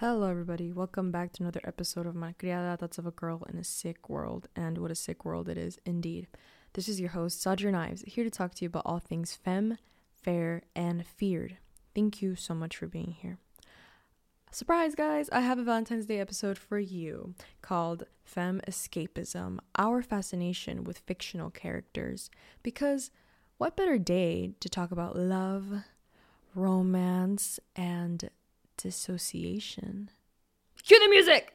Hello, everybody. Welcome back to another episode of Malcriada Thoughts of a Girl in a Sick World. And what a sick world it is, indeed. This is your host, Sadra Knives, here to talk to you about all things femme, fair, and feared. Thank you so much for being here. Surprise, guys! I have a Valentine's Day episode for you called Femme Escapism Our Fascination with Fictional Characters. Because what better day to talk about love, romance, and dissociation. Cue the music!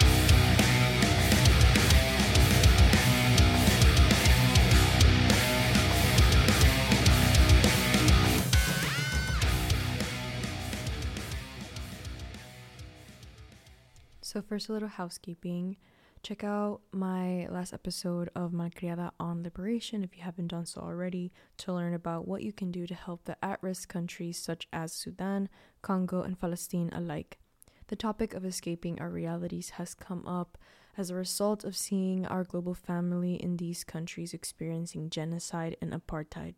So, first, a little housekeeping. Check out my last episode of Malcriada on liberation if you haven't done so already to learn about what you can do to help the at risk countries such as Sudan, Congo, and Palestine alike. The topic of escaping our realities has come up as a result of seeing our global family in these countries experiencing genocide and apartheid.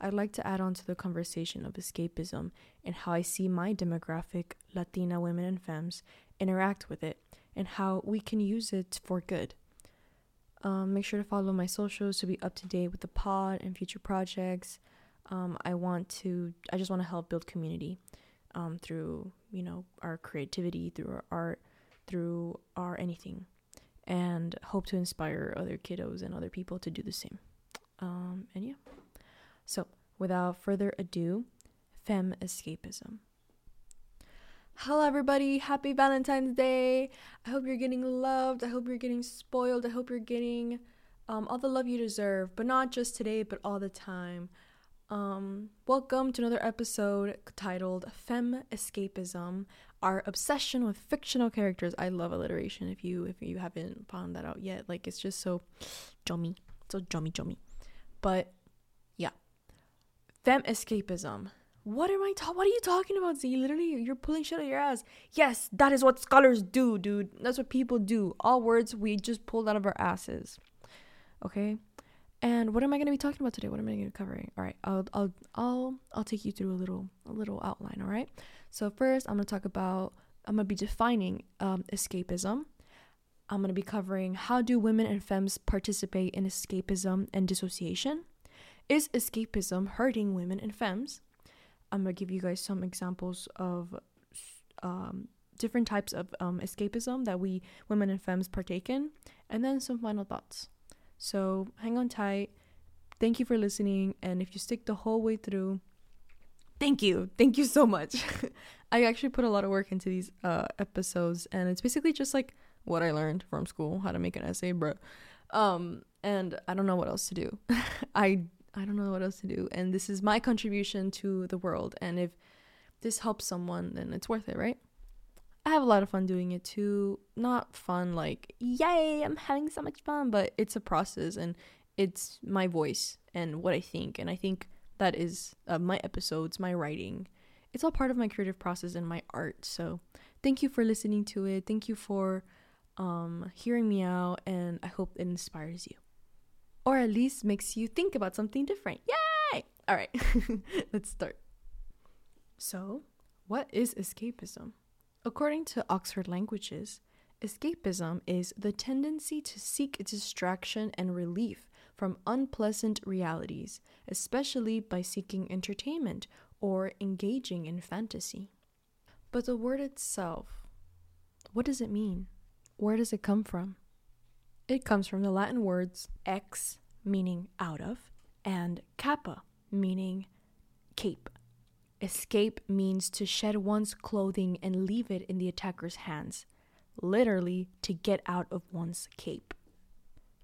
I'd like to add on to the conversation of escapism and how I see my demographic, Latina women and femmes, interact with it and how we can use it for good. Um, make sure to follow my socials to be up to date with the pod and future projects. Um, I want to, I just want to help build community um, through, you know, our creativity, through our art, through our anything, and hope to inspire other kiddos and other people to do the same. Um, and yeah. So, without further ado, femme escapism. Hello, everybody. Happy Valentine's Day. I hope you're getting loved. I hope you're getting spoiled. I hope you're getting um, all the love you deserve, but not just today, but all the time. Um, welcome to another episode titled Femme Escapism, our obsession with fictional characters. I love alliteration if you if you haven't found that out yet. Like it's just so jummy. So jummy jummy. But yeah. Femme escapism. What am I ta- what are you talking about, Z? Literally, you're pulling shit out of your ass. Yes, that is what scholars do, dude. That's what people do. All words we just pulled out of our asses. Okay? And what am I going to be talking about today? What am I going to be covering? All right, I'll I'll I'll I'll take you through a little a little outline, all right? So first, I'm going to talk about I'm going to be defining um, escapism. I'm going to be covering how do women and femmes participate in escapism and dissociation? Is escapism hurting women and femmes? I'm gonna give you guys some examples of um, different types of um, escapism that we women and femmes partake in, and then some final thoughts. So hang on tight. Thank you for listening, and if you stick the whole way through, thank you, thank you so much. I actually put a lot of work into these uh, episodes, and it's basically just like what I learned from school, how to make an essay, bro. Um, and I don't know what else to do. I I don't know what else to do. And this is my contribution to the world. And if this helps someone, then it's worth it, right? I have a lot of fun doing it too. Not fun like, yay, I'm having so much fun, but it's a process and it's my voice and what I think. And I think that is uh, my episodes, my writing. It's all part of my creative process and my art. So thank you for listening to it. Thank you for um, hearing me out. And I hope it inspires you or at least makes you think about something different. Yay! All right, let's start. So, what is escapism? According to Oxford Languages, escapism is the tendency to seek distraction and relief from unpleasant realities, especially by seeking entertainment or engaging in fantasy. But the word itself, what does it mean? Where does it come from? It comes from the Latin words ex, meaning out of, and cappa, meaning cape. Escape means to shed one's clothing and leave it in the attacker's hands, literally, to get out of one's cape.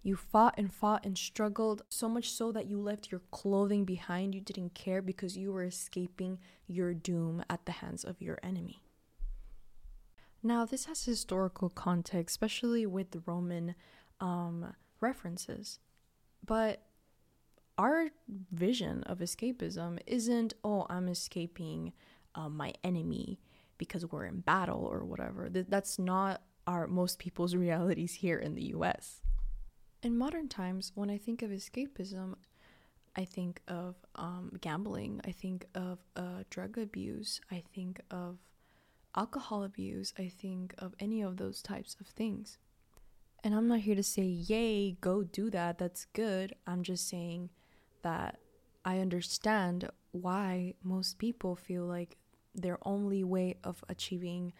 You fought and fought and struggled, so much so that you left your clothing behind. You didn't care because you were escaping your doom at the hands of your enemy. Now, this has historical context, especially with the Roman um, references. But our vision of escapism isn't, oh, I'm escaping uh, my enemy because we're in battle or whatever. Th- that's not our most people's realities here in the US. In modern times, when I think of escapism, I think of um, gambling, I think of uh, drug abuse, I think of alcohol abuse, I think of any of those types of things. And I'm not here to say, yay, go do that, that's good. I'm just saying that I understand why most people feel like their only way of achieving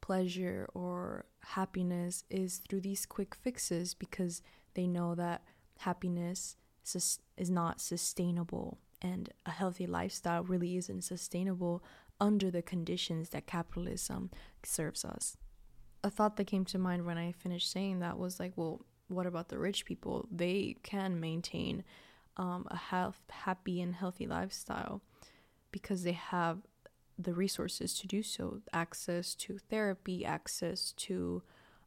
pleasure or happiness is through these quick fixes because they know that happiness is not sustainable and a healthy lifestyle really isn't sustainable under the conditions that capitalism serves us. A thought that came to mind when I finished saying that was like, well, what about the rich people? They can maintain um, a health, happy and healthy lifestyle because they have the resources to do so access to therapy, access to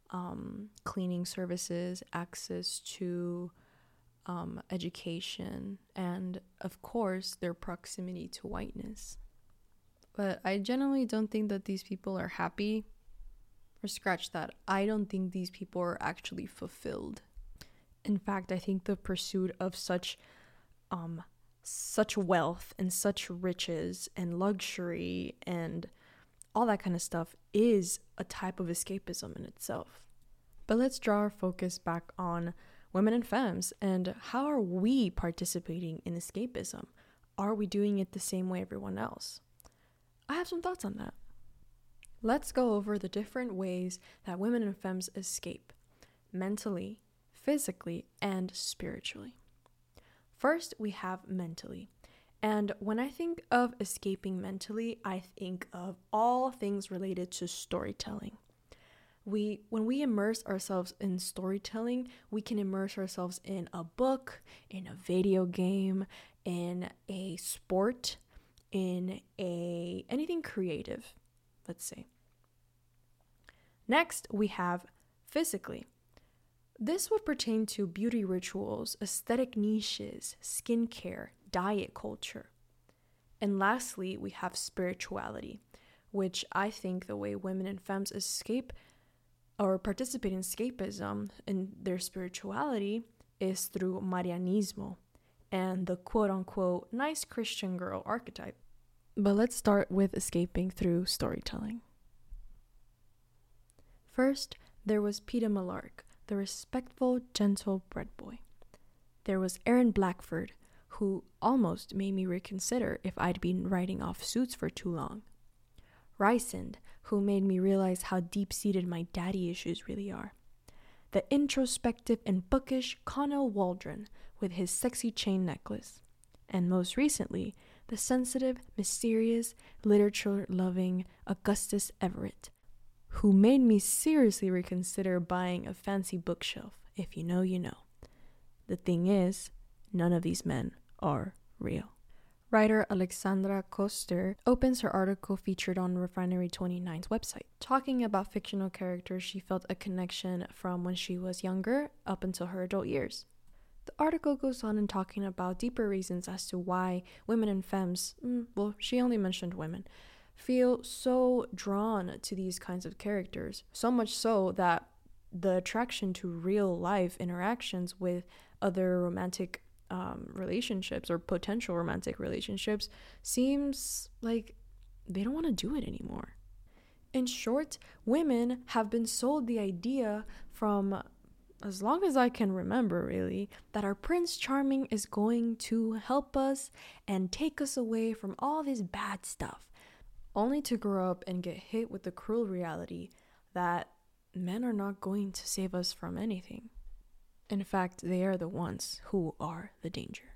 um, cleaning services, access to um, education, and of course, their proximity to whiteness. But I generally don't think that these people are happy. Or scratch that. I don't think these people are actually fulfilled. In fact, I think the pursuit of such um such wealth and such riches and luxury and all that kind of stuff is a type of escapism in itself. But let's draw our focus back on women and femmes and how are we participating in escapism? Are we doing it the same way everyone else? I have some thoughts on that. Let's go over the different ways that women and femmes escape mentally, physically, and spiritually. First, we have mentally. And when I think of escaping mentally, I think of all things related to storytelling. We when we immerse ourselves in storytelling, we can immerse ourselves in a book, in a video game, in a sport, in a anything creative, let's say. Next, we have physically. This would pertain to beauty rituals, aesthetic niches, skincare, diet culture. And lastly, we have spirituality, which I think the way women and femmes escape or participate in escapism in their spirituality is through Marianismo and the quote unquote nice Christian girl archetype. But let's start with escaping through storytelling. First, there was Peeta Mellark, the respectful, gentle bread boy. There was Aaron Blackford, who almost made me reconsider if I'd been writing off suits for too long. Rysand, who made me realize how deep seated my daddy issues really are. The introspective and bookish Connell Waldron with his sexy chain necklace. And most recently, the sensitive, mysterious, literature loving Augustus Everett, who made me seriously reconsider buying a fancy bookshelf. If you know, you know. The thing is, none of these men are real. Writer Alexandra Koster opens her article featured on Refinery 29's website, talking about fictional characters she felt a connection from when she was younger up until her adult years. The article goes on in talking about deeper reasons as to why women and femmes, mm, well, she only mentioned women, feel so drawn to these kinds of characters, so much so that the attraction to real life interactions with other romantic um, relationships or potential romantic relationships seems like they don't want to do it anymore. In short, women have been sold the idea from as long as I can remember, really, that our Prince Charming is going to help us and take us away from all this bad stuff only to grow up and get hit with the cruel reality that men are not going to save us from anything. In fact, they are the ones who are the danger.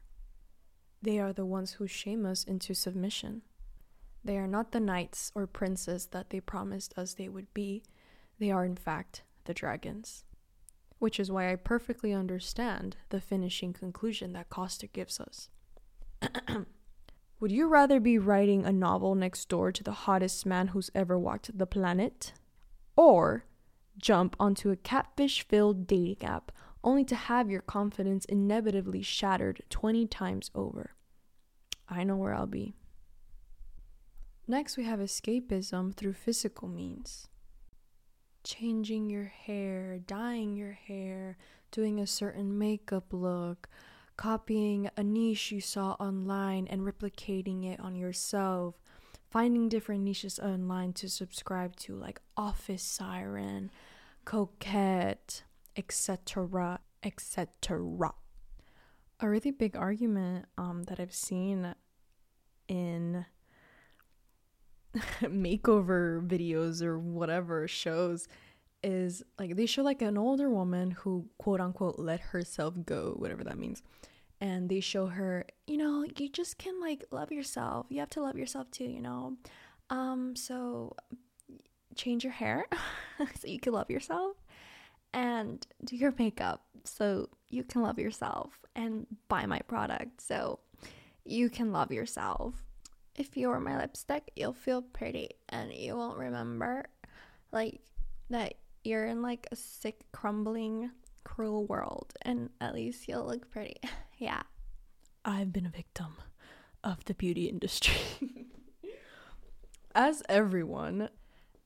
They are the ones who shame us into submission. They are not the knights or princes that they promised us they would be. They are, in fact, the dragons. Which is why I perfectly understand the finishing conclusion that Costa gives us. Would you rather be writing a novel next door to the hottest man who's ever walked the planet? Or jump onto a catfish filled dating app only to have your confidence inevitably shattered 20 times over? I know where I'll be. Next, we have escapism through physical means. Changing your hair, dyeing your hair, doing a certain makeup look, copying a niche you saw online and replicating it on yourself, finding different niches online to subscribe to, like Office Siren, Coquette, etc., etc. A really big argument um, that I've seen in makeover videos or whatever shows is like they show like an older woman who quote unquote let herself go, whatever that means. And they show her, you know, you just can like love yourself. You have to love yourself too, you know. Um so change your hair so you can love yourself and do your makeup so you can love yourself and buy my product so you can love yourself. If you wear my lipstick, you'll feel pretty and you won't remember like that you're in like a sick, crumbling, cruel world and at least you'll look pretty. yeah. I've been a victim of the beauty industry. As everyone,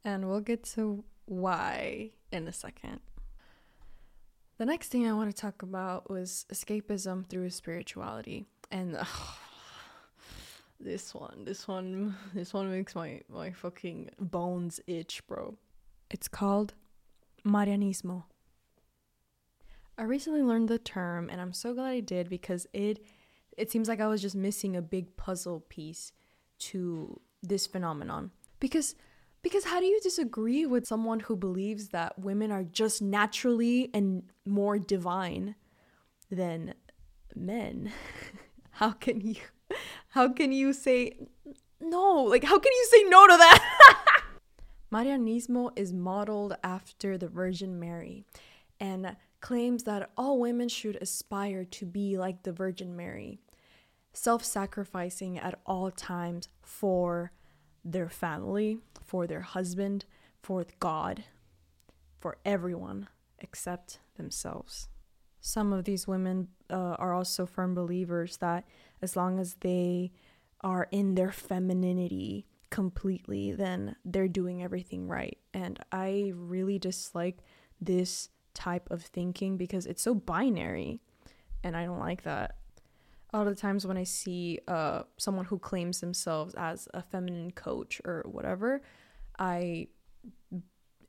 and we'll get to why in a second. The next thing I want to talk about was escapism through spirituality. And uh, this one, this one, this one makes my my fucking bones itch, bro. It's called Marianismo. I recently learned the term and I'm so glad I did because it it seems like I was just missing a big puzzle piece to this phenomenon. Because because how do you disagree with someone who believes that women are just naturally and more divine than men? how can you how can you say no? Like how can you say no to that? Marianismo is modeled after the Virgin Mary and claims that all women should aspire to be like the Virgin Mary, self sacrificing at all times for their family, for their husband, for God, for everyone except themselves. Some of these women uh, are also firm believers that as long as they are in their femininity completely, then they're doing everything right. And I really dislike this type of thinking because it's so binary and I don't like that a lot of the times when I see uh, someone who claims themselves as a feminine coach or whatever, I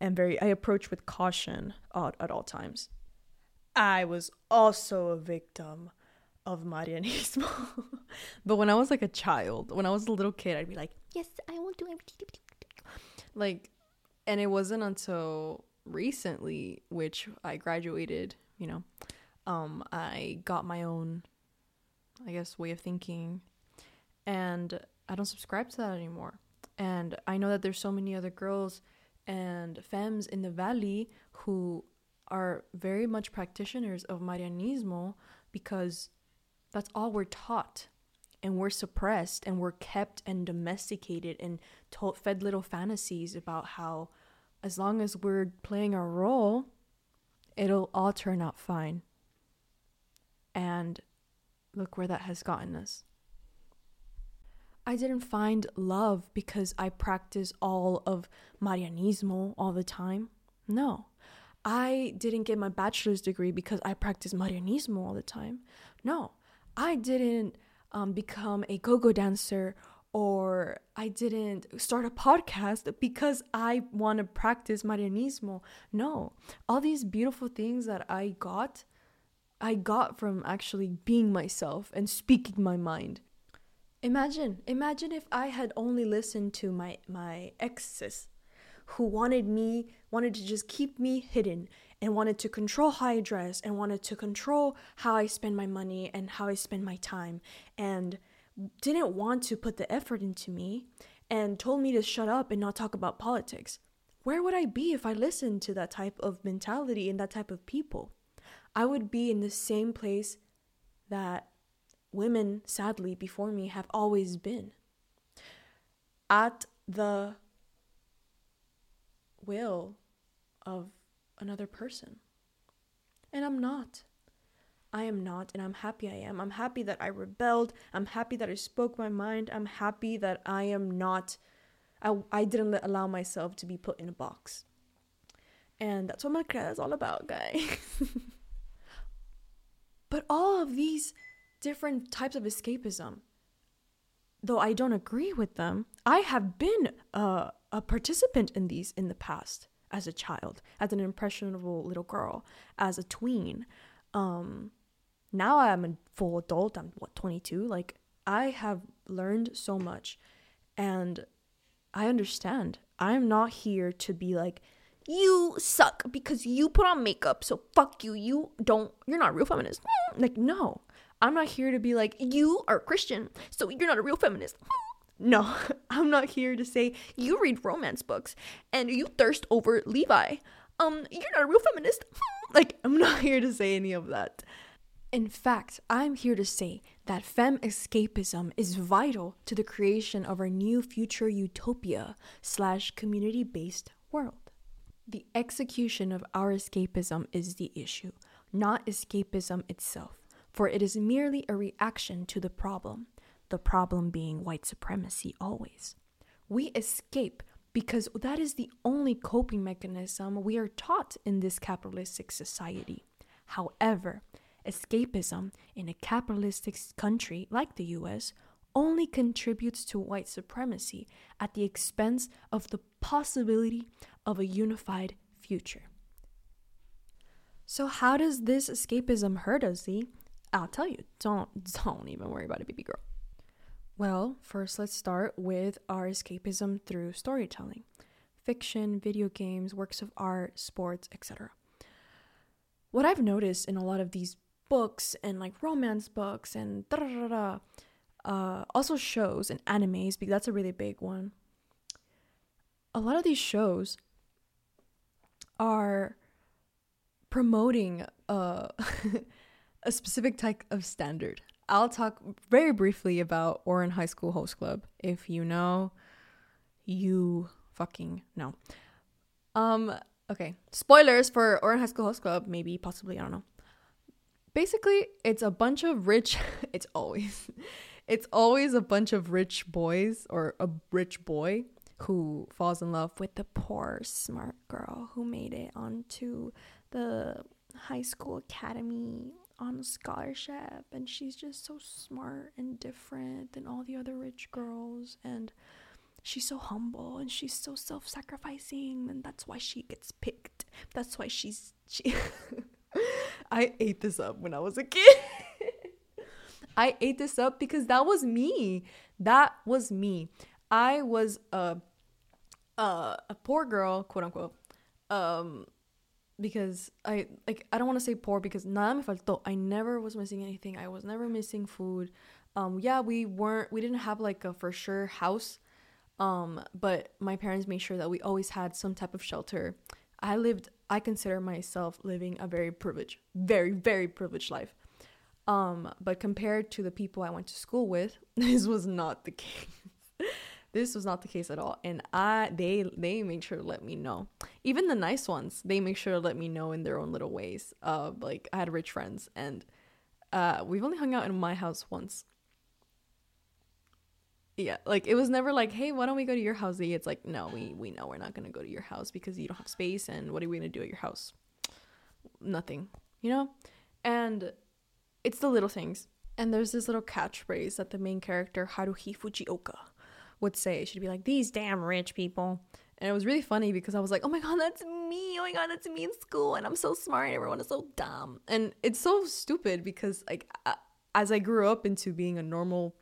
am very I approach with caution at, at all times. I was also a victim of Marianismo. but when I was like a child, when I was a little kid, I'd be like, "Yes, I want to." Like, and it wasn't until recently, which I graduated, you know, um, I got my own I guess, way of thinking. And I don't subscribe to that anymore. And I know that there's so many other girls and femmes in the valley who are very much practitioners of Marianismo because that's all we're taught. And we're suppressed and we're kept and domesticated and told, fed little fantasies about how, as long as we're playing our role, it'll all turn out fine. And Look where that has gotten us. I didn't find love because I practice all of Marianismo all the time. No. I didn't get my bachelor's degree because I practice Marianismo all the time. No. I didn't um, become a go go dancer or I didn't start a podcast because I want to practice Marianismo. No. All these beautiful things that I got I got from actually being myself and speaking my mind. Imagine, imagine if I had only listened to my my exes who wanted me, wanted to just keep me hidden and wanted to control how I dress and wanted to control how I spend my money and how I spend my time and didn't want to put the effort into me and told me to shut up and not talk about politics. Where would I be if I listened to that type of mentality and that type of people? I would be in the same place that women, sadly, before me have always been at the will of another person. And I'm not. I am not, and I'm happy I am. I'm happy that I rebelled. I'm happy that I spoke my mind. I'm happy that I am not, I, I didn't allow myself to be put in a box. And that's what my class is all about, guys. But all of these different types of escapism though I don't agree with them, I have been a, a participant in these in the past as a child, as an impressionable little girl, as a tween. Um, now I'm a full adult. I'm what 22. Like I have learned so much, and I understand. I'm not here to be like you suck because you put on makeup. So fuck you. You don't. You're not a real feminist. Like no, I'm not here to be like you are a Christian, so you're not a real feminist. No, I'm not here to say you read romance books and you thirst over Levi. Um, you're not a real feminist. like, I'm not here to say any of that. In fact, I'm here to say that fem escapism is vital to the creation of our new future utopia slash community based world. The execution of our escapism is the issue, not escapism itself, for it is merely a reaction to the problem the problem being white supremacy always. We escape because that is the only coping mechanism we are taught in this capitalistic society. However, escapism in a capitalistic country like the US only contributes to white supremacy at the expense of the possibility of a unified future. So how does this escapism hurt us, Z? I'll tell you. Don't don't even worry about it, baby girl. Well, first let's start with our escapism through storytelling fiction, video games, works of art, sports, etc. What I've noticed in a lot of these books and like romance books and uh, also shows and animes, because that's a really big one. A lot of these shows are promoting uh, a specific type of standard I'll talk very briefly about Ouran High School Host Club. If you know, you fucking know. Um, okay. Spoilers for Ouran High School Host Club, maybe, possibly, I don't know. Basically, it's a bunch of rich it's always it's always a bunch of rich boys or a rich boy who falls in love with the poor smart girl who made it onto the high school academy on a scholarship and she's just so smart and different than all the other rich girls and she's so humble and she's so self-sacrificing and that's why she gets picked. That's why she's she i ate this up when i was a kid. I ate this up because that was me. That was me. I was a a, a poor girl quote unquote um because I like I don't want to say poor because nada me faltó. I never was missing anything. I was never missing food. Um yeah, we weren't we didn't have like a for sure house. Um but my parents made sure that we always had some type of shelter. I lived I consider myself living a very privileged, very very privileged life. Um but compared to the people I went to school with, this was not the case this was not the case at all. And i they they made sure to let me know. Even the nice ones they make sure to let me know in their own little ways uh like i had rich friends and uh we've only hung out in my house once. Yeah like it was never like hey why don't we go to your house? It's like no we we know we're not gonna go to your house because you don't have space and what are we gonna do at your house? Nothing you know? And it's the little things. And there's this little catchphrase that the main character haruhi fujioka would say. She'd be like, These damn rich people. And it was really funny because I was like, Oh my God, that's me. Oh my God, that's me in school. And I'm so smart. And everyone is so dumb. And it's so stupid because, like, as I grew up into being a normal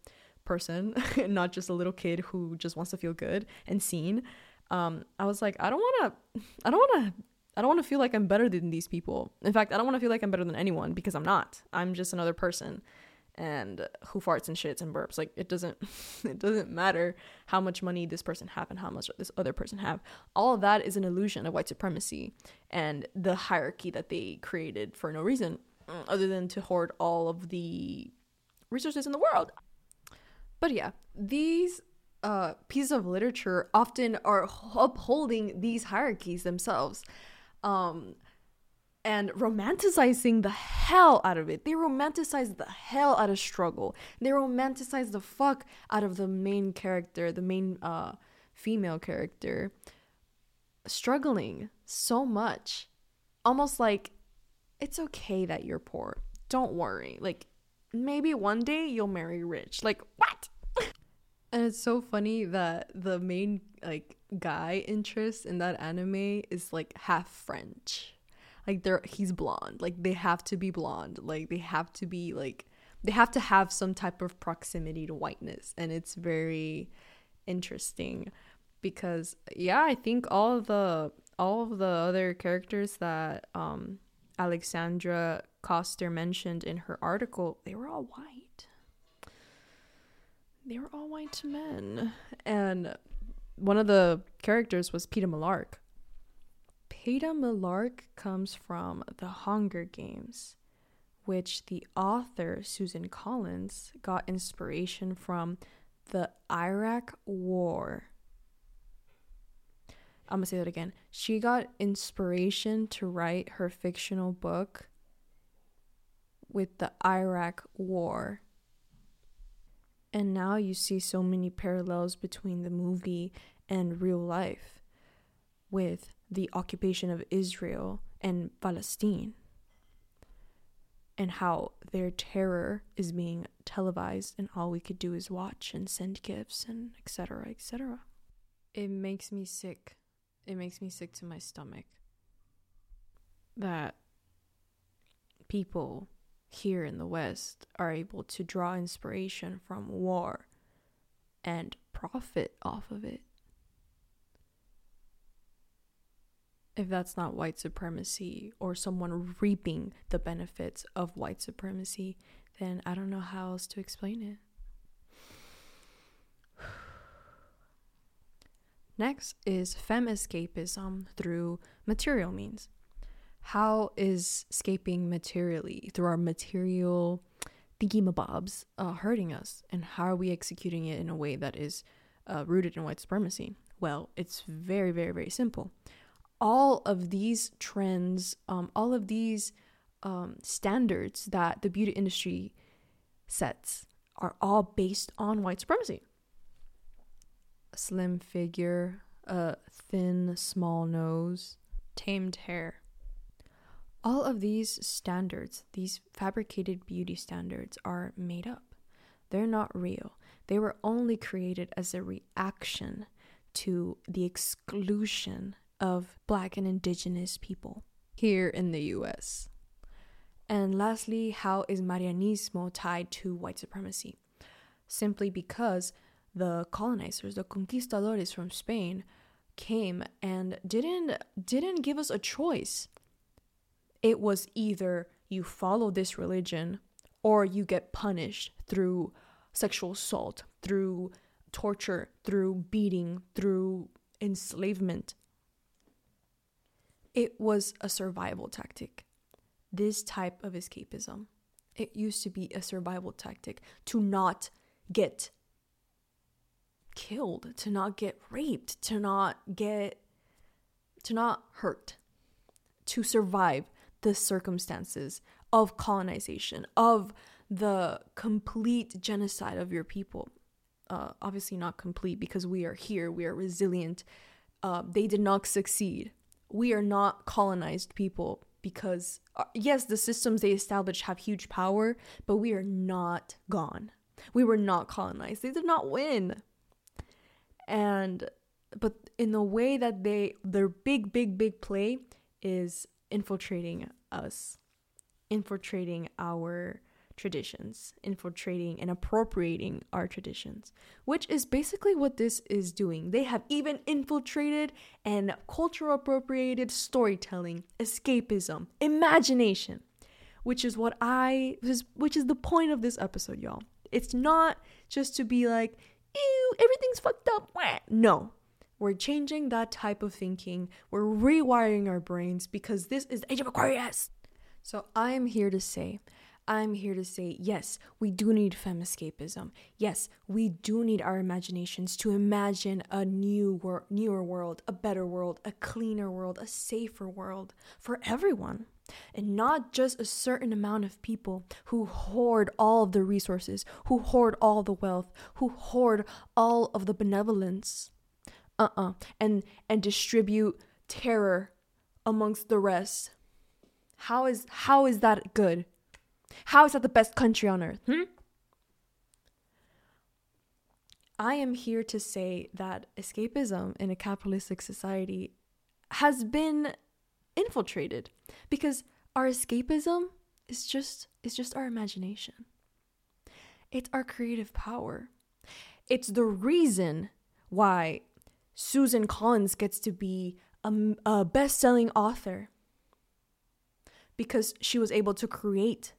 person, not just a little kid who just wants to feel good and seen, um, I was like, I don't want to, I don't want to. I don't want to feel like I'm better than these people. In fact, I don't want to feel like I'm better than anyone because I'm not. I'm just another person and who farts and shits and burps. Like it doesn't it doesn't matter how much money this person have and how much this other person have. All of that is an illusion of white supremacy and the hierarchy that they created for no reason mm, other than to hoard all of the resources in the world. But yeah these uh, pieces of literature often are upholding these hierarchies themselves. Um, and romanticizing the hell out of it. They romanticize the hell out of struggle. They romanticize the fuck out of the main character, the main uh, female character, struggling so much. Almost like it's okay that you're poor. Don't worry. Like maybe one day you'll marry rich. Like what? And it's so funny that the main like guy interest in that anime is like half French. Like they're he's blonde. Like they have to be blonde. Like they have to be like they have to have some type of proximity to whiteness and it's very interesting because yeah, I think all of the all of the other characters that um Alexandra Coster mentioned in her article, they were all white. They were all white men. And one of the characters was Peeta Mellark. Peeta Mellark comes from the Hunger Games, which the author, Susan Collins, got inspiration from the Iraq War. I'm gonna say that again. She got inspiration to write her fictional book with the Iraq War. And now you see so many parallels between the movie and real life with the occupation of Israel and Palestine and how their terror is being televised and all we could do is watch and send gifts and etc etc it makes me sick. It makes me sick to my stomach that people here in the west are able to draw inspiration from war and profit off of it if that's not white supremacy or someone reaping the benefits of white supremacy, then I don't know how else to explain it. Next is fem escapism through material means. How is escaping materially through our material thingy-mabobs uh, hurting us? And how are we executing it in a way that is uh, rooted in white supremacy? Well, it's very, very, very simple all of these trends, um, all of these um, standards that the beauty industry sets are all based on white supremacy. A slim figure, a thin, small nose, tamed hair. All of these standards, these fabricated beauty standards, are made up. They're not real. They were only created as a reaction to the exclusion of Black and Indigenous people here in the US. And lastly, how is Marianismo tied to white supremacy? Simply because the colonizers, the conquistadores from Spain, came and didn't didn't give us a choice. It was either you follow this religion or you get punished through sexual assault, through torture, through beating, through enslavement. It was a survival tactic. This type of escapism. It used to be a survival tactic to not get killed, to not get raped, to not get to not hurt, to survive the circumstances of colonization, of the complete genocide of your people. Uh, obviously, not complete because we are here, we are resilient. Uh, they did not succeed we are not colonized people because uh, yes the systems they established have huge power but we are not gone. We were not colonized. They did not win. And but in the way that they their big big big play is infiltrating us infiltrating our traditions, infiltrating and appropriating our traditions, which is basically what this is doing. They have even infiltrated and cultural appropriated storytelling, escapism, imagination, which is what I which is the point of this episode, y'all. It's not just to be like, ew, everything's fucked up. No. We're changing that type of thinking. We're rewiring our brains because this is the age of Aquarius. So I am here to say I'm here to say yes, we do need fem escapism. Yes, we do need our imaginations to imagine a new wor- newer world, a better world, a cleaner world, a safer world for everyone. And not just a certain amount of people who hoard all of the resources, who hoard all the wealth, who hoard all of the benevolence. Uh-uh. And and distribute terror amongst the rest. How is how is that good? How is that the best country on earth? Hmm? I am here to say that escapism in a capitalistic society has been infiltrated because our escapism is just is just our imagination. It's our creative power. It's the reason why Susan Collins gets to be a, a best-selling author because she was able to create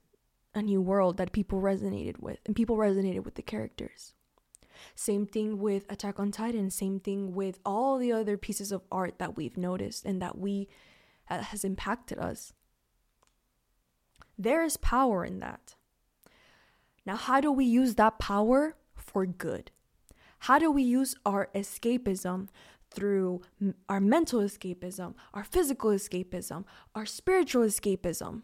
a new world that people resonated with and people resonated with the characters. Same thing with Attack on Titan, same thing with all the other pieces of art that we've noticed and that we uh, has impacted us. There is power in that. Now, how do we use that power for good? How do we use our escapism through our mental escapism, our physical escapism, our spiritual escapism?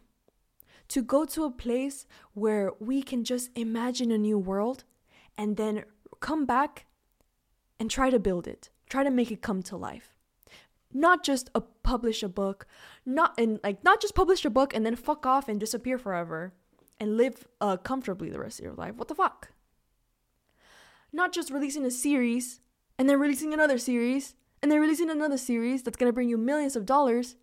To go to a place where we can just imagine a new world and then come back and try to build it, try to make it come to life. Not just a publish a book, not and like not just publish a book and then fuck off and disappear forever and live uh, comfortably the rest of your life. What the fuck? Not just releasing a series and then releasing another series and then releasing another series that's gonna bring you millions of dollars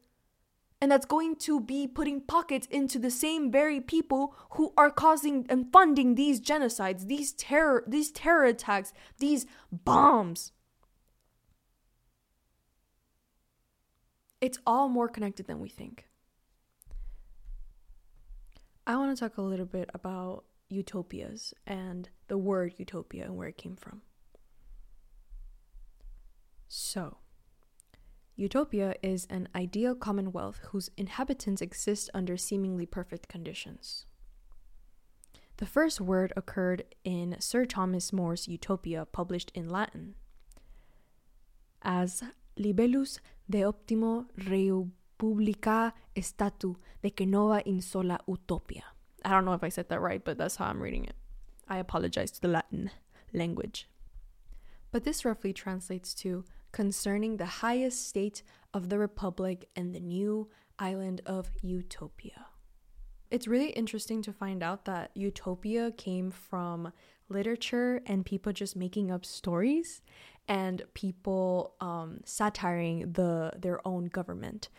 and that's going to be putting pockets into the same very people who are causing and funding these genocides, these terror, these terror attacks, these bombs. It's all more connected than we think. I want to talk a little bit about utopias and the word utopia and where it came from. So, Utopia is an ideal commonwealth whose inhabitants exist under seemingly perfect conditions. The first word occurred in Sir Thomas More's Utopia, published in Latin, as libellus de optimo republica statu de que nova in sola utopia. I don't know if I said that right, but that's how I'm reading it. I apologize to the Latin language. But this roughly translates to concerning the highest state of the Republic and the new island of Utopia. It's really interesting to find out that Utopia came from literature and people just making up stories and people um, satiring the their own government.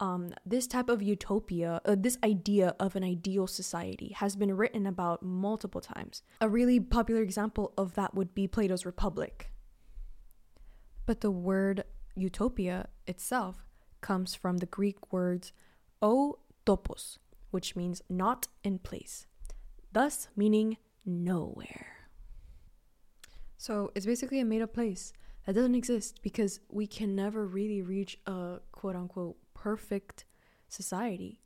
Um, this type of utopia, uh, this idea of an ideal society, has been written about multiple times. A really popular example of that would be Plato's Republic. But the word utopia itself comes from the Greek words o topos, which means not in place, thus meaning nowhere. So it's basically a made up place that doesn't exist because we can never really reach a quote unquote perfect society.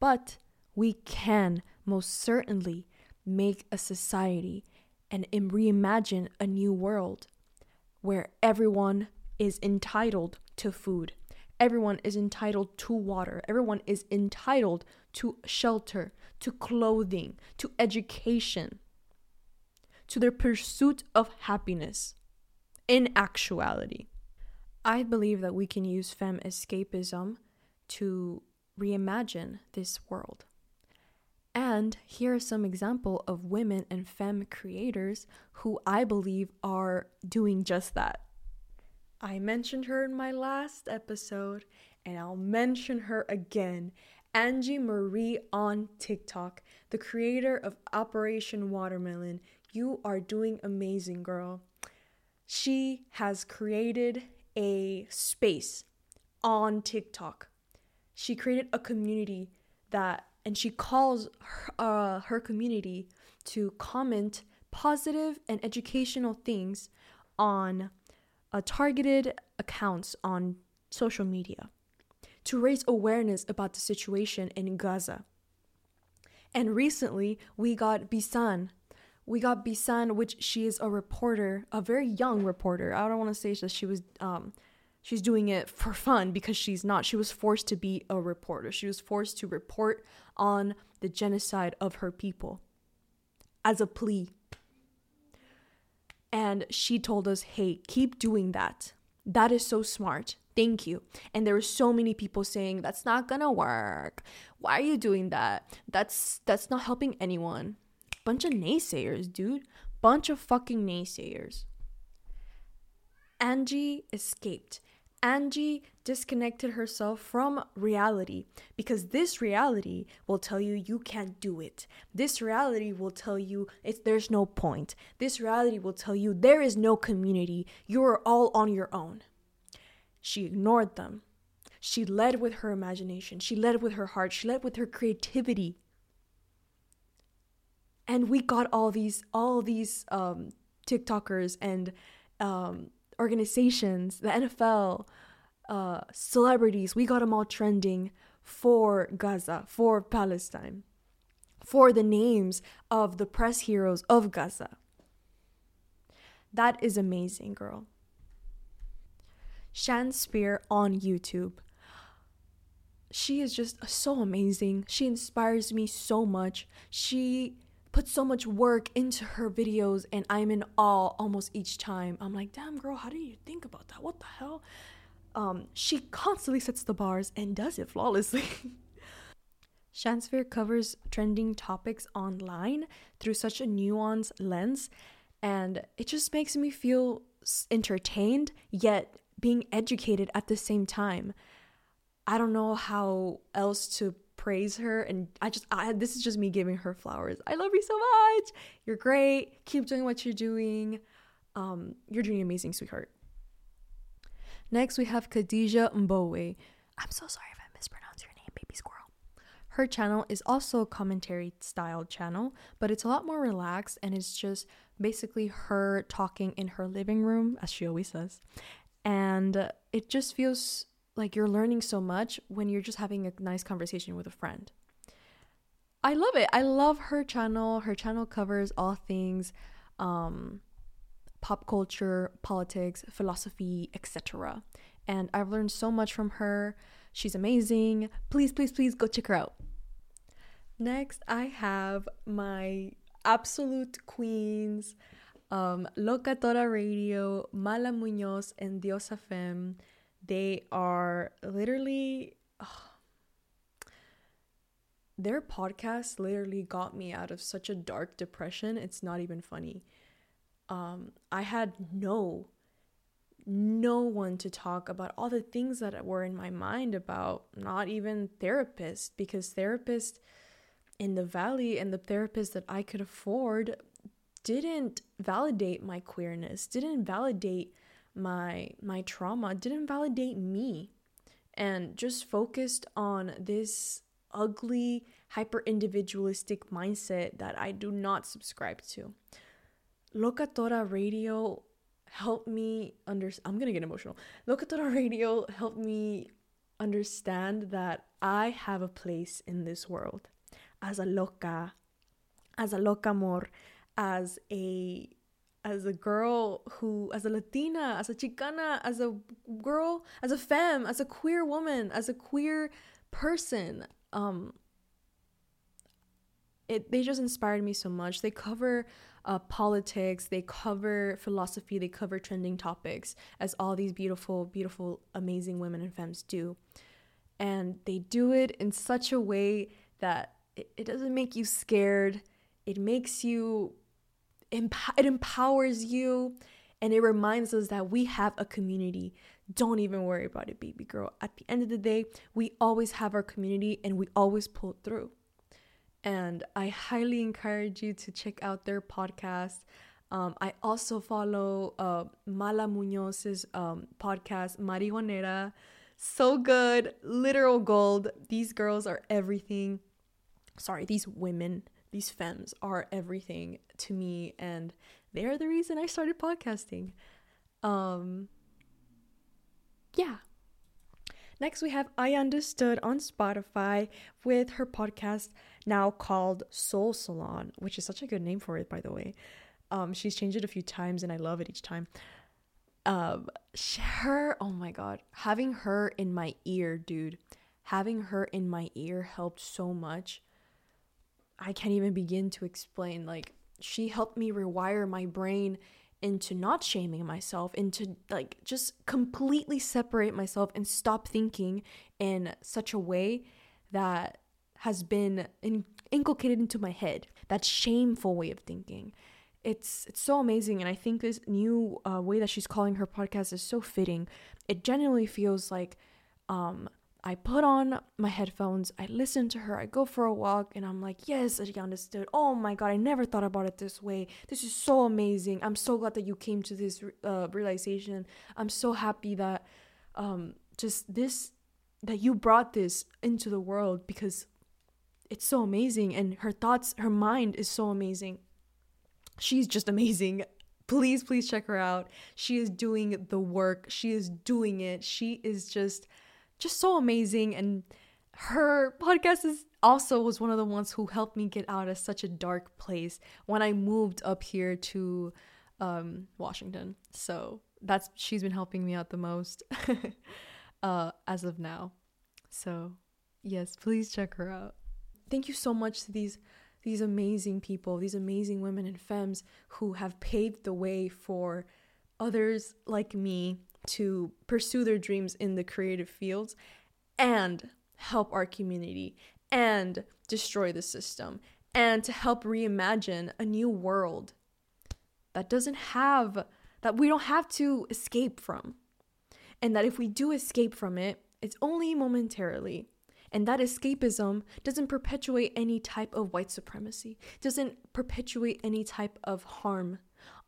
But we can most certainly make a society and reimagine a new world where everyone is entitled to food. Everyone is entitled to water. Everyone is entitled to shelter, to clothing, to education, to their pursuit of happiness in actuality. I believe that we can use fem escapism to reimagine this world. And here are some example of women and femme creators who I believe are doing just that. I mentioned her in my last episode and I'll mention her again. Angie Marie on TikTok, the creator of Operation Watermelon. You are doing amazing, girl. She has created a space on TikTok. She created a community that and she calls her, uh, her community to comment positive and educational things on uh, targeted accounts on social media to raise awareness about the situation in Gaza. And recently, we got Bisan. We got Bisan, which she is a reporter, a very young reporter. I don't want to say that she was um, she's doing it for fun because she's not. She was forced to be a reporter. She was forced to report on the genocide of her people as a plea. And she told us, hey, keep doing that. That is so smart. Thank you. And there were so many people saying that's not gonna work. Why are you doing that? That's that's not helping anyone. Bunch of naysayers, dude. Bunch of fucking naysayers. Angie escaped. Angie disconnected herself from reality because this reality will tell you you can't do it. This reality will tell you it's there's no point. This reality will tell you there is no community. You are all on your own. She ignored them. She led with her imagination. She led with her heart. She led with her creativity. And we got all these all these um, TikTokers and um, organizations, the NFL, uh, celebrities, we got them all trending for Gaza, for Palestine, for the names of the press heroes of Gaza. That is amazing, girl. Shanspeare on YouTube. She is just so amazing. She inspires me so much. She put so much work into her videos and I'm in awe almost each time. I'm like, damn girl, how do you think about that? What the hell? Um, she constantly sets the bars and does it flawlessly. Shanspeare covers trending topics online through such a nuanced lens, and it just makes me feel entertained yet being educated at the same time. I don't know how else to praise her and I just I this is just me giving her flowers. I love you so much. You're great. Keep doing what you're doing. Um you're doing amazing, sweetheart. Next we have Khadija Mbowe. I'm so sorry if I mispronounce your name, baby squirrel. Her channel is also a commentary style channel, but it's a lot more relaxed and it's just basically her talking in her living room as she always says. And it just feels like you're learning so much when you're just having a nice conversation with a friend. I love it. I love her channel. Her channel covers all things um, pop culture, politics, philosophy, etc. And I've learned so much from her. She's amazing. Please, please, please go check her out. Next, I have my absolute queens, um, Locatora Radio, Mala Munoz, and Diosa Femme. They are literally. their podcast literally got me out of such a dark depression. It's not even funny. Um, I had no, no one to talk about all the things that were in my mind about, not even therapists, because therapists in the valley and the therapists that I could afford didn't validate my queerness, didn't validate my my trauma didn't validate me and just focused on this ugly hyper individualistic mindset that I do not subscribe to. Locatora Radio helped me under I'm to get emotional. Locatora Radio helped me understand that I have a place in this world as a loca, as a loca amor, as a as a girl who as a latina as a chicana as a girl as a femme as a queer woman as a queer person um it they just inspired me so much. They cover uh, politics they cover philosophy they cover trending topics as all these beautiful beautiful amazing women and femmes do. And they do it in such a way that it, it doesn't make you scared. It makes you it empowers you and it reminds us that we have a community. Don't even worry about it, baby girl. At the end of the day, we always have our community and we always pull through. And I highly encourage you to check out their podcast. Um, I also follow uh, Mala Munoz's um, podcast, Marihuanera. So good, literal gold. These girls are everything. Sorry, these women these femmes are everything to me and they are the reason I started podcasting. Um yeah. Next we have Ayandastood on Spotify with her podcast now called Soul Salon, which is such a good name for it by the way. Um she's changed it a few times and I love it each time. Um her oh my god, having her in my ear, dude. Having her in my ear helped so much I can't even begin to explain. Like, she helped me rewire my brain into not shaming myself, into like just completely separate myself and stop thinking in such a way that has been in- inculcated into my head. That shameful way of thinking. it's it's so amazing and i think this new uh, way that she's calling her podcast is so fitting it genuinely feels like um i put on my headphones i listen to her i go for a walk and i'm like yes i understood oh my god i never thought about it this way this is so amazing i'm so glad that you came to this uh, realization i'm so happy that um just this that you brought this into the world because it's so amazing and her thoughts her mind is so amazing she's just amazing. Please, please check her out. She is doing the work. She is doing it. She is just just so amazing and her podcast is also was one of the ones who helped me get out of such a dark place when I moved up here to um, Washington. So that's she's been helping me out the most uh, as of now. So yes, please check her out. Thank you so much to these these amazing people, these amazing women and femmes who have paved the way for others like me to pursue their dreams in the creative fields and help our community and destroy the system and to help reimagine a new world that doesn't have that we don't have to escape from. And that if we do escape from it it's only momentarily. And that escapism doesn't perpetuate any type of white supremacy, doesn't perpetuate any type of harm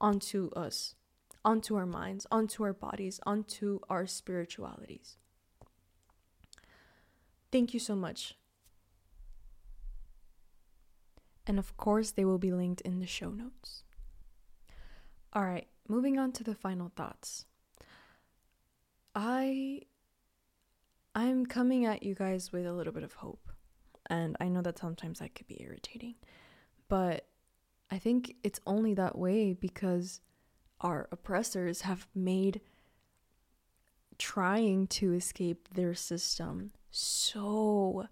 onto us, onto our minds, onto our bodies, onto our spiritualities. Thank you so much. And of course, they will be linked in the show notes. All right, moving on to the final thoughts. I I'm coming at you guys with a little bit of hope. And I know that sometimes that could be irritating. But I think it's only that way because our oppressors have made trying to escape their system so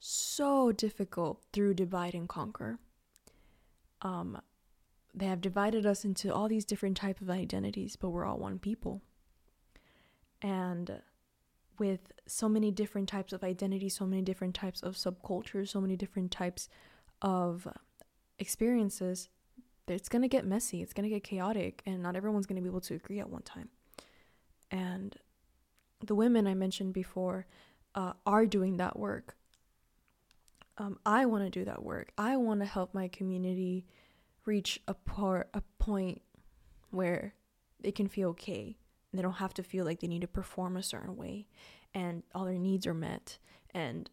so difficult through divide and conquer. Um they have divided us into all these different type of identities, but we're all one people. And with so many different types of identity, so many different types of subcultures, so many different types of experiences, it's going to get messy, it's going to get chaotic, and not everyone's going to be able to agree at one time. And the women I mentioned before uh, are doing that work. Um, I want to do that work. I want to help my community reach a part, a point where they can feel okay they don't have to feel like they need to perform a certain way and all their needs are met. And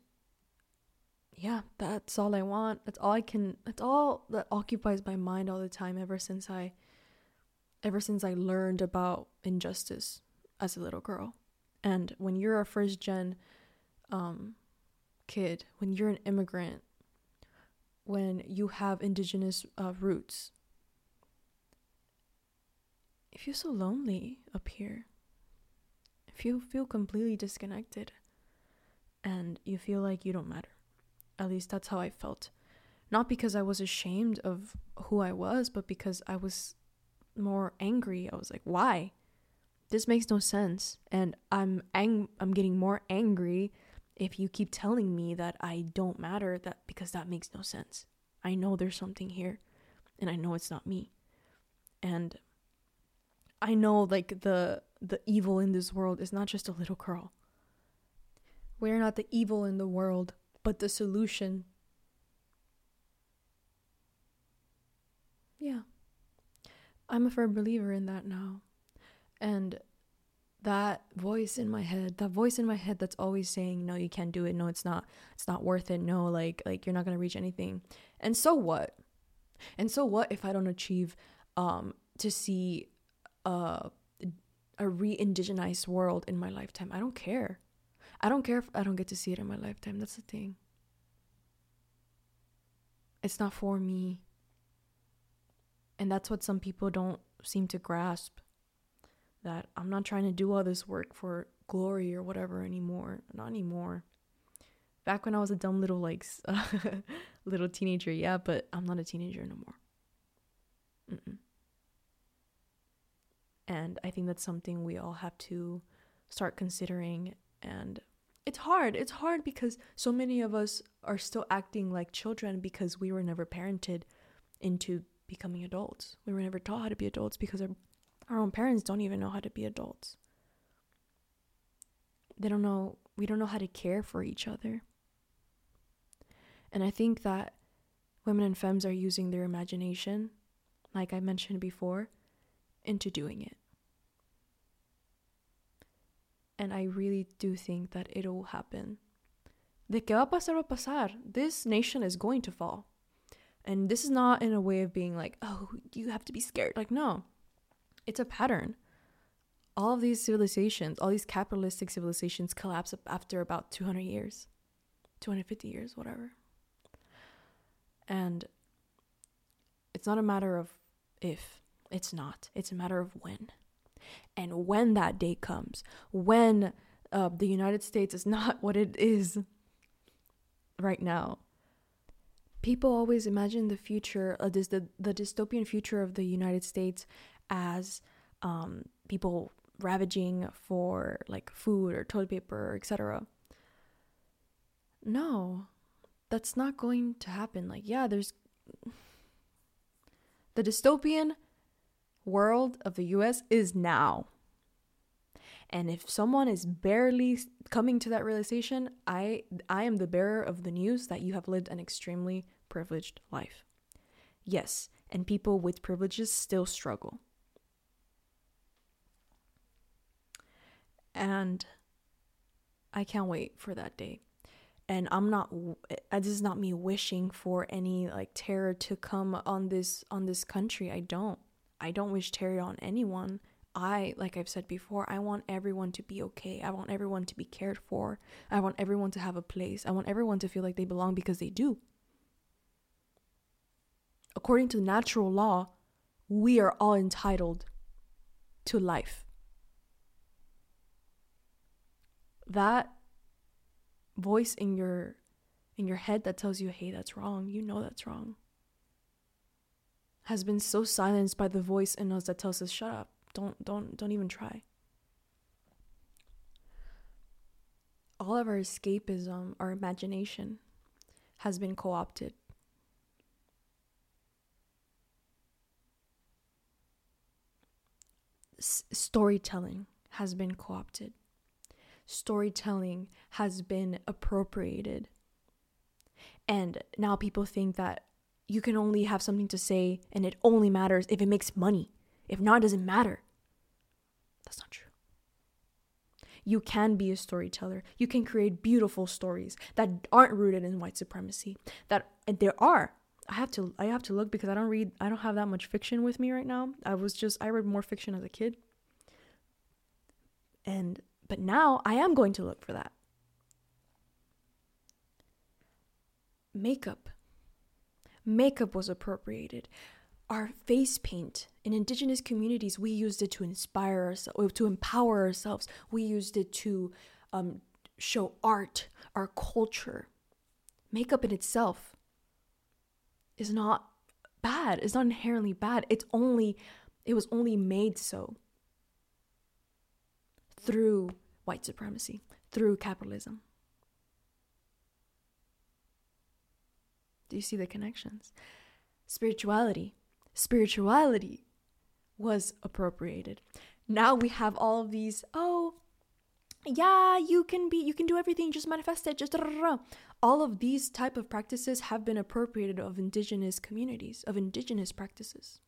yeah, that's all I want. That's all I can that's all that occupies my mind all the time ever since I ever since I learned about injustice as a little girl. And when you're a first gen um, kid, when you're an immigrant, when you have indigenous uh, roots, if you're so lonely up here, if you feel completely disconnected and you feel like you don't matter, at least that's how I felt. Not because I was ashamed of who I was, but because I was more angry. I was like, why? This makes no sense. And I'm ang- I'm getting more angry if you keep telling me that I don't matter that because that makes no sense. I know there's something here and I know it's not me. And I know like the the evil in this world is not just a little girl. We're not the evil in the world, but the solution. Yeah. I'm a firm believer in that now. And that voice in my head, that voice in my head that's always saying, "No, you can't do it. No, it's not. It's not worth it. No, like like you're not to reach anything." And so what? And so what if I don't achieve um to see a a re-indigenized world in my lifetime. I don't care. I don't care if I don't get to see it in my lifetime. That's the thing. It's not for me. And that's what some people don't seem to grasp. That I'm not trying to do all this work for glory or whatever anymore. Not anymore. Back when I was a dumb little like little teenager, yeah, but I'm not a teenager no more. Mm-mm. And I think that's something we all have to start considering. And it's hard. It's hard because so many of us are still acting like children because we were never parented into becoming adults. We were never taught how to be adults because our, our own parents don't even know how to be adults. They don't know, we don't know how to care for each other. And I think that women and femmes are using their imagination, like I mentioned before, into doing it. And I really do think that it'll happen. De que va a pasar, va a pasar. This nation is going to fall. And this is not in a way of being like, oh, you have to be scared. Like, no, it's a pattern. All of these civilizations, all these capitalistic civilizations collapse after about 200 years, 250 years, whatever. And it's not a matter of if, it's not. It's a matter of when. And when that day comes, when uh, the United States is not what it is right now, people always imagine the future, uh, this, the, the dystopian future of the United States as um, people ravaging for like food or toilet paper, etc. No, that's not going to happen. Like, yeah, there's the dystopian world of the US is now. And if someone is barely coming to that realization, I I am the bearer of the news that you have lived an extremely privileged life. Yes, and people with privileges still struggle. And I can't wait for that day and i'm not uh, this is not me wishing for any like terror to come on this on this country i don't i don't wish terror on anyone. I like i've said before i want everyone to be okay. I want everyone to be cared for. I want everyone to have a place. I want everyone to feel like they belong because they do. According to natural law we are all entitled to life. That voice in your in your head that tells you, "Hey, that's wrong. You know that's wrong." Has been so silenced by the voice in us that tells us, "Shut up. Don't don't don't even try." All of our escapism, our imagination has been co-opted. S- storytelling has been co-opted storytelling has been appropriated. And now people think that you can only have something to say and it only matters if it makes money. If not, it doesn't matter. That's not true. You can be a storyteller. You can create beautiful stories that aren't rooted in white supremacy. That there are. I have to I have to look because I don't read I don't have that much fiction with me right now. I was just I read more fiction as a kid. And but now I am going to look for that. Makeup. Makeup was appropriated. Our face paint in indigenous communities, we used it to inspire ourselves, to empower ourselves. We used it to um, show art, our culture. Makeup in itself is not bad. It's not inherently bad. It's only, it was only made so through white supremacy, through capitalism. Do you see the connections? Spirituality. Spirituality was appropriated. Now we have all of these, oh, yeah, you can be you can do everything, just manifest it, just all of these type of practices have been appropriated of indigenous communities, of indigenous practices.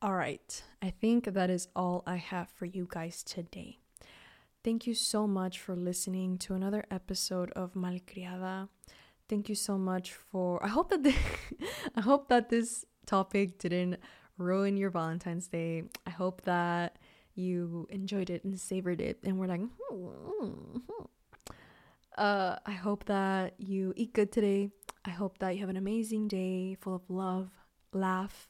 All right, I think that is all I have for you guys today. Thank you so much for listening to another episode of Malcriada. Thank you so much for I hope that the, I hope that this topic didn't ruin your Valentine's Day. I hope that you enjoyed it and savored it and we're like hmm, uh I hope that you eat good today. I hope that you have an amazing day full of love, laugh,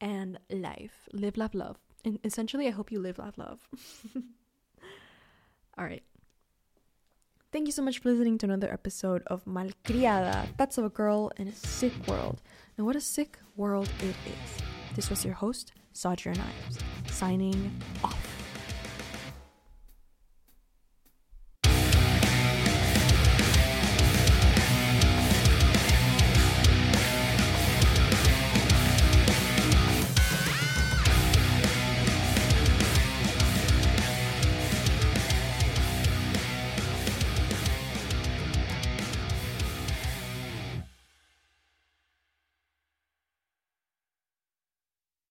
and life. Live, laugh, love. And essentially, I hope you live, laugh, love. All right. Thank you so much for listening to another episode of Malcriada, That's of a Girl in a Sick World. And what a sick world it is. This was your host, Sadria Knives, signing off.